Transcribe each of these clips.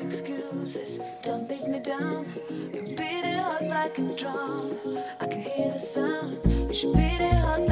excuses. Don't beat me down. You're beating hard like a drum. I can hear the sound. You should beat it hard.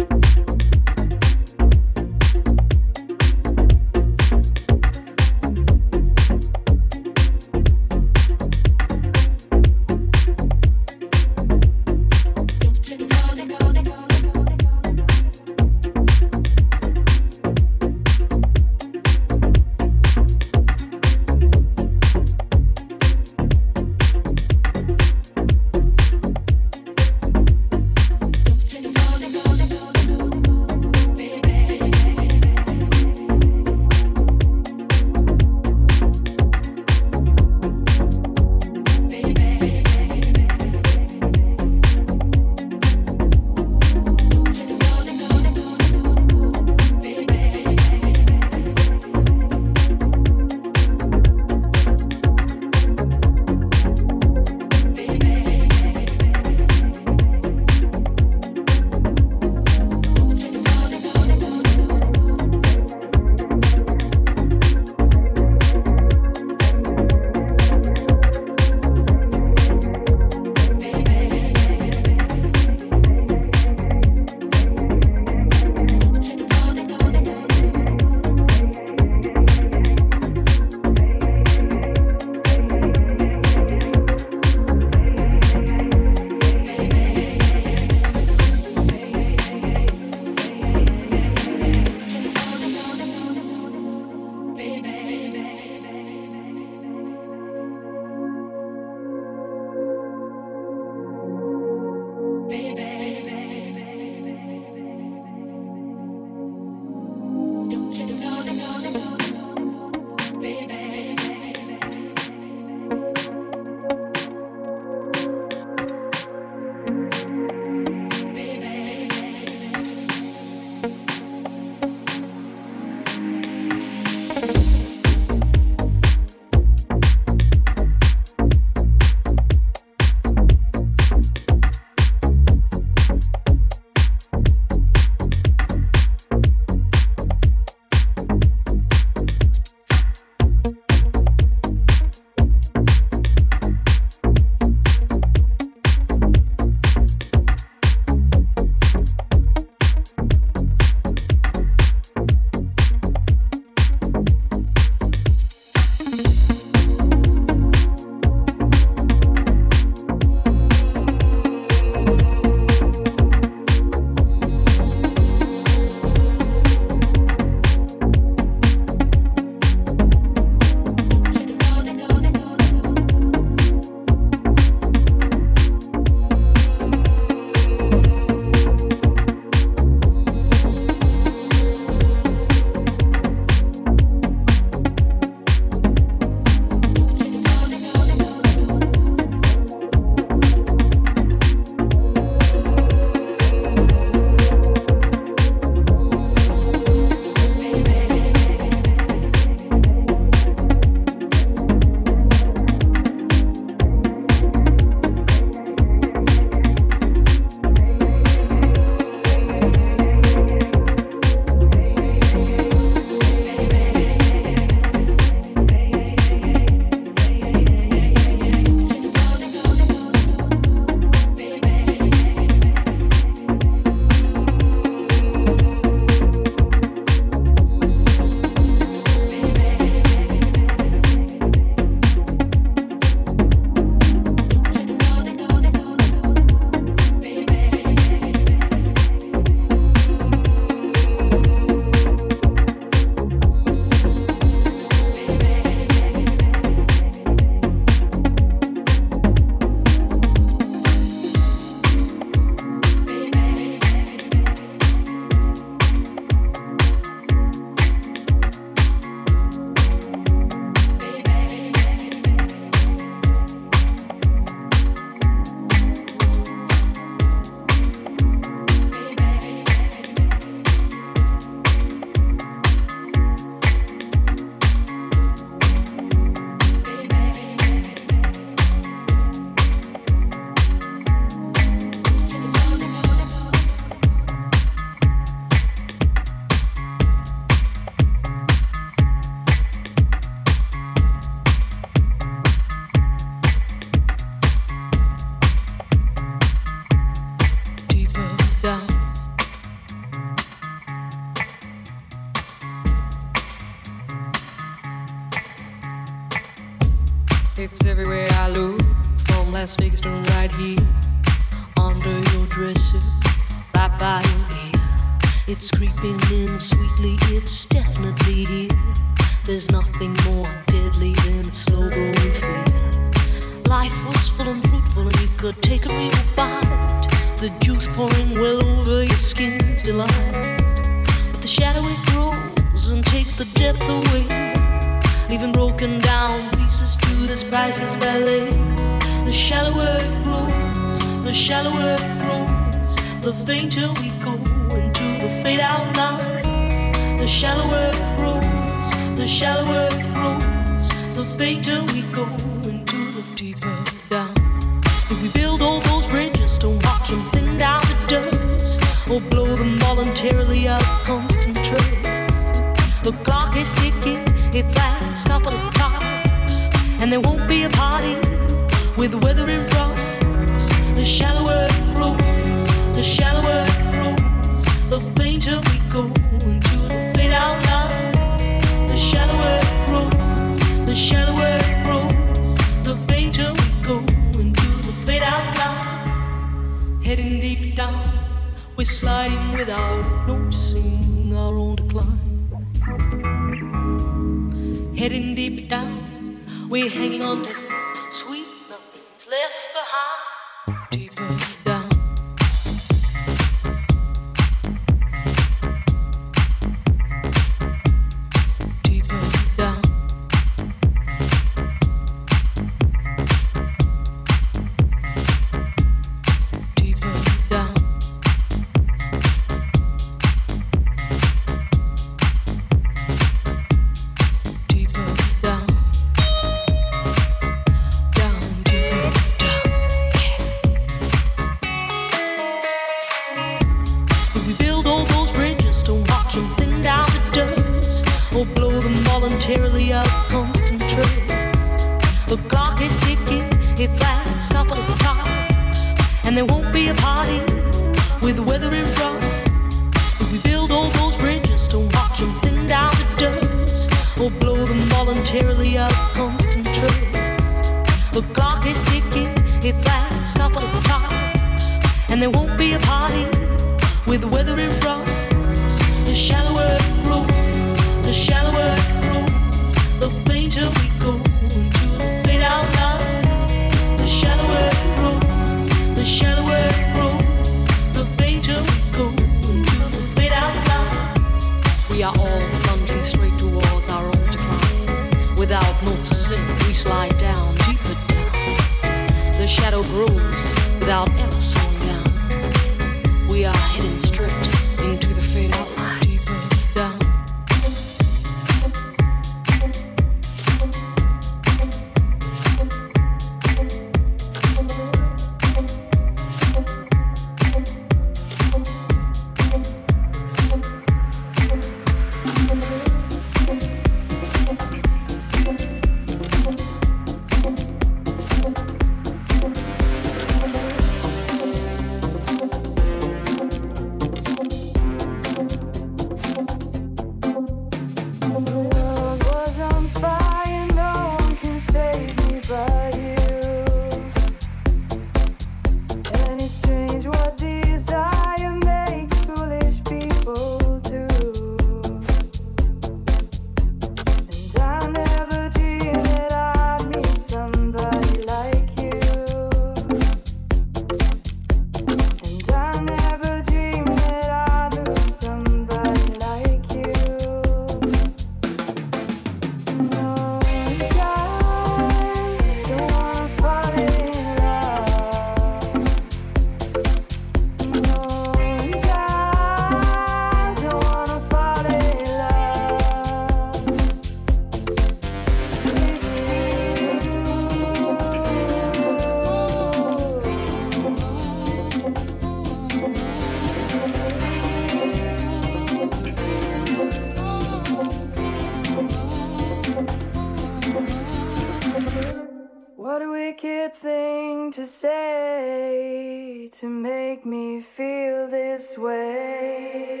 to say to make me feel this way.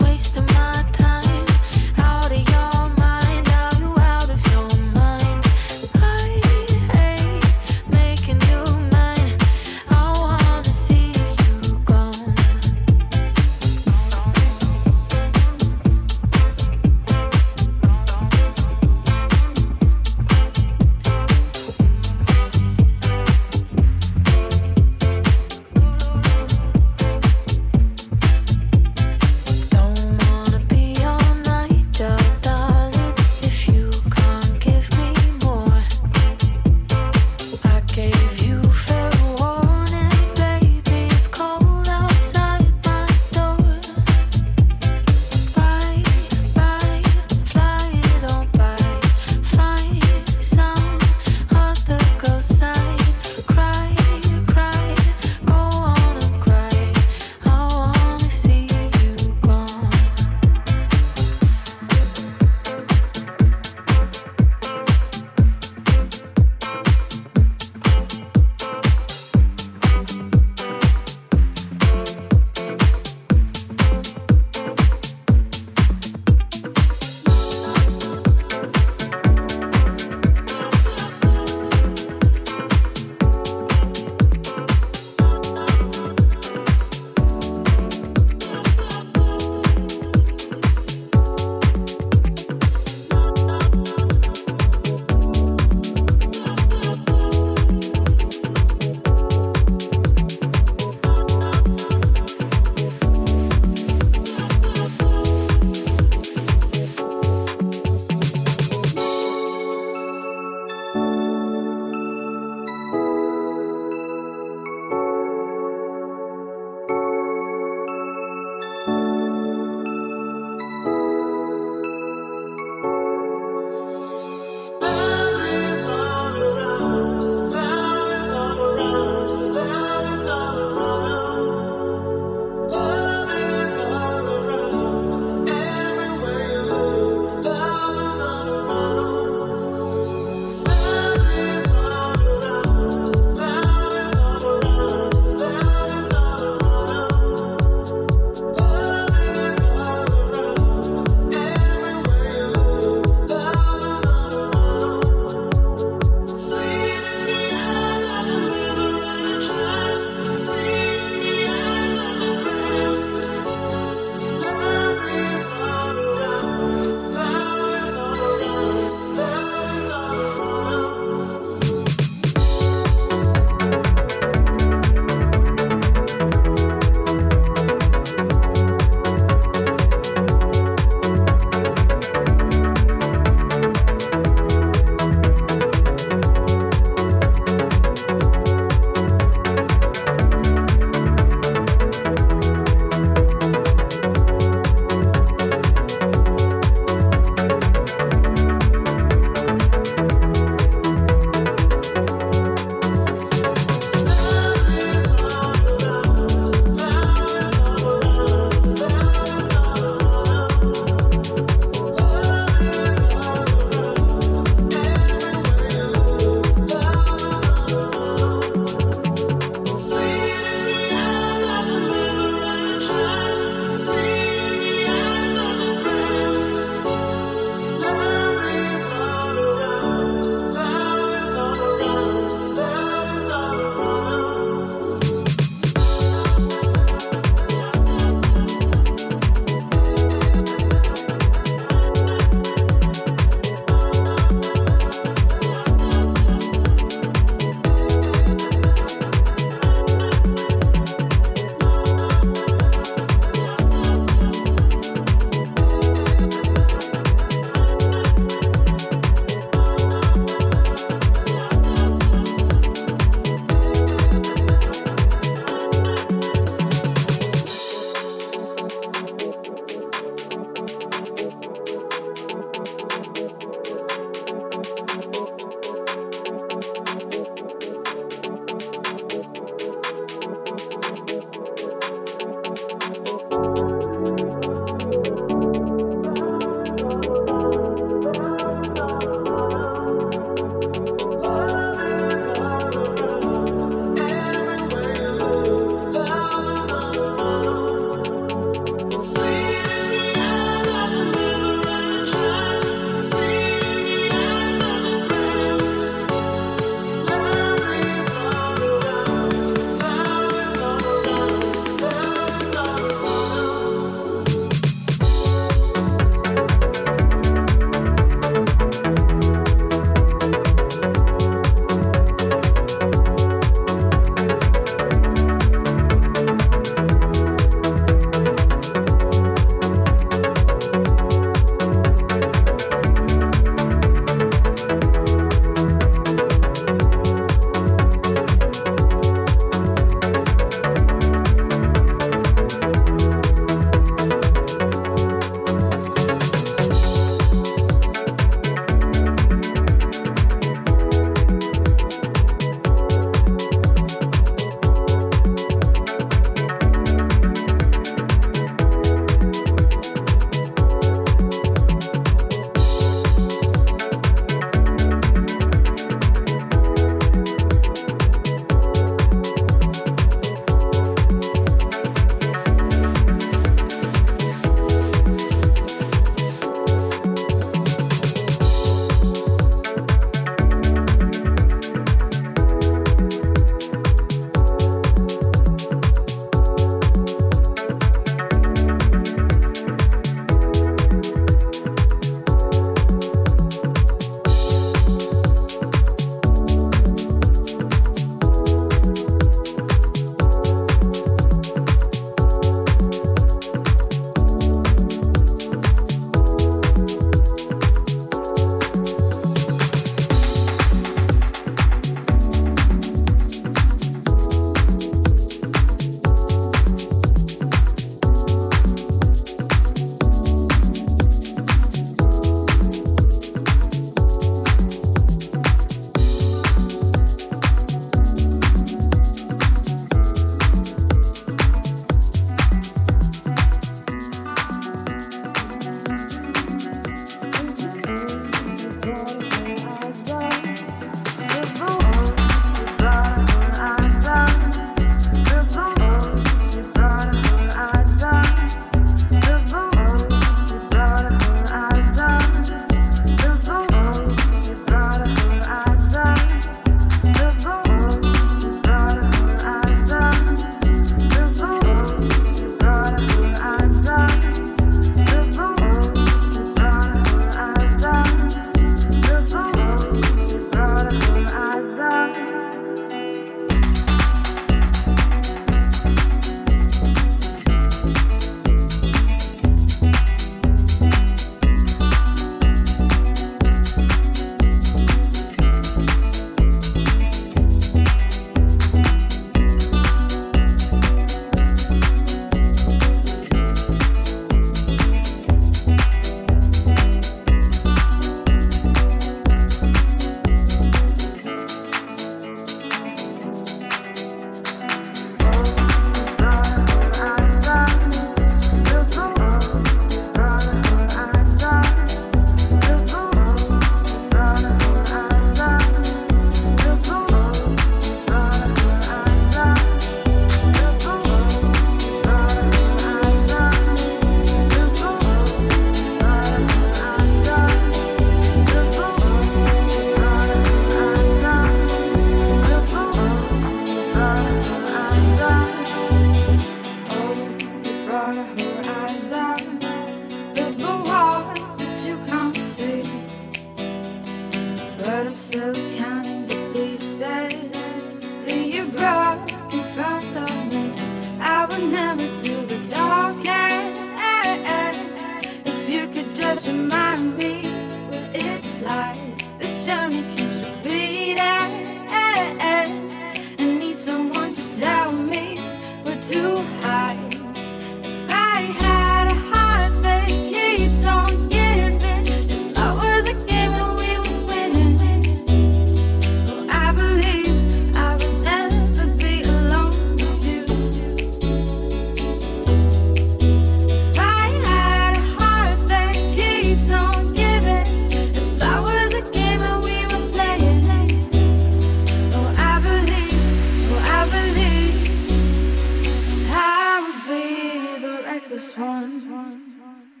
one.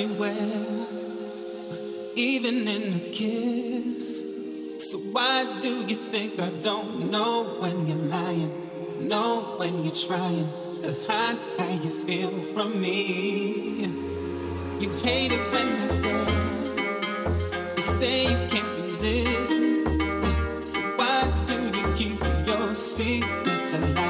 everywhere, even in a kiss. So why do you think I don't know when you're lying? Know when you're trying to hide how you feel from me. You hate it when I stare. You say you can't resist. So why do you keep your secrets alive?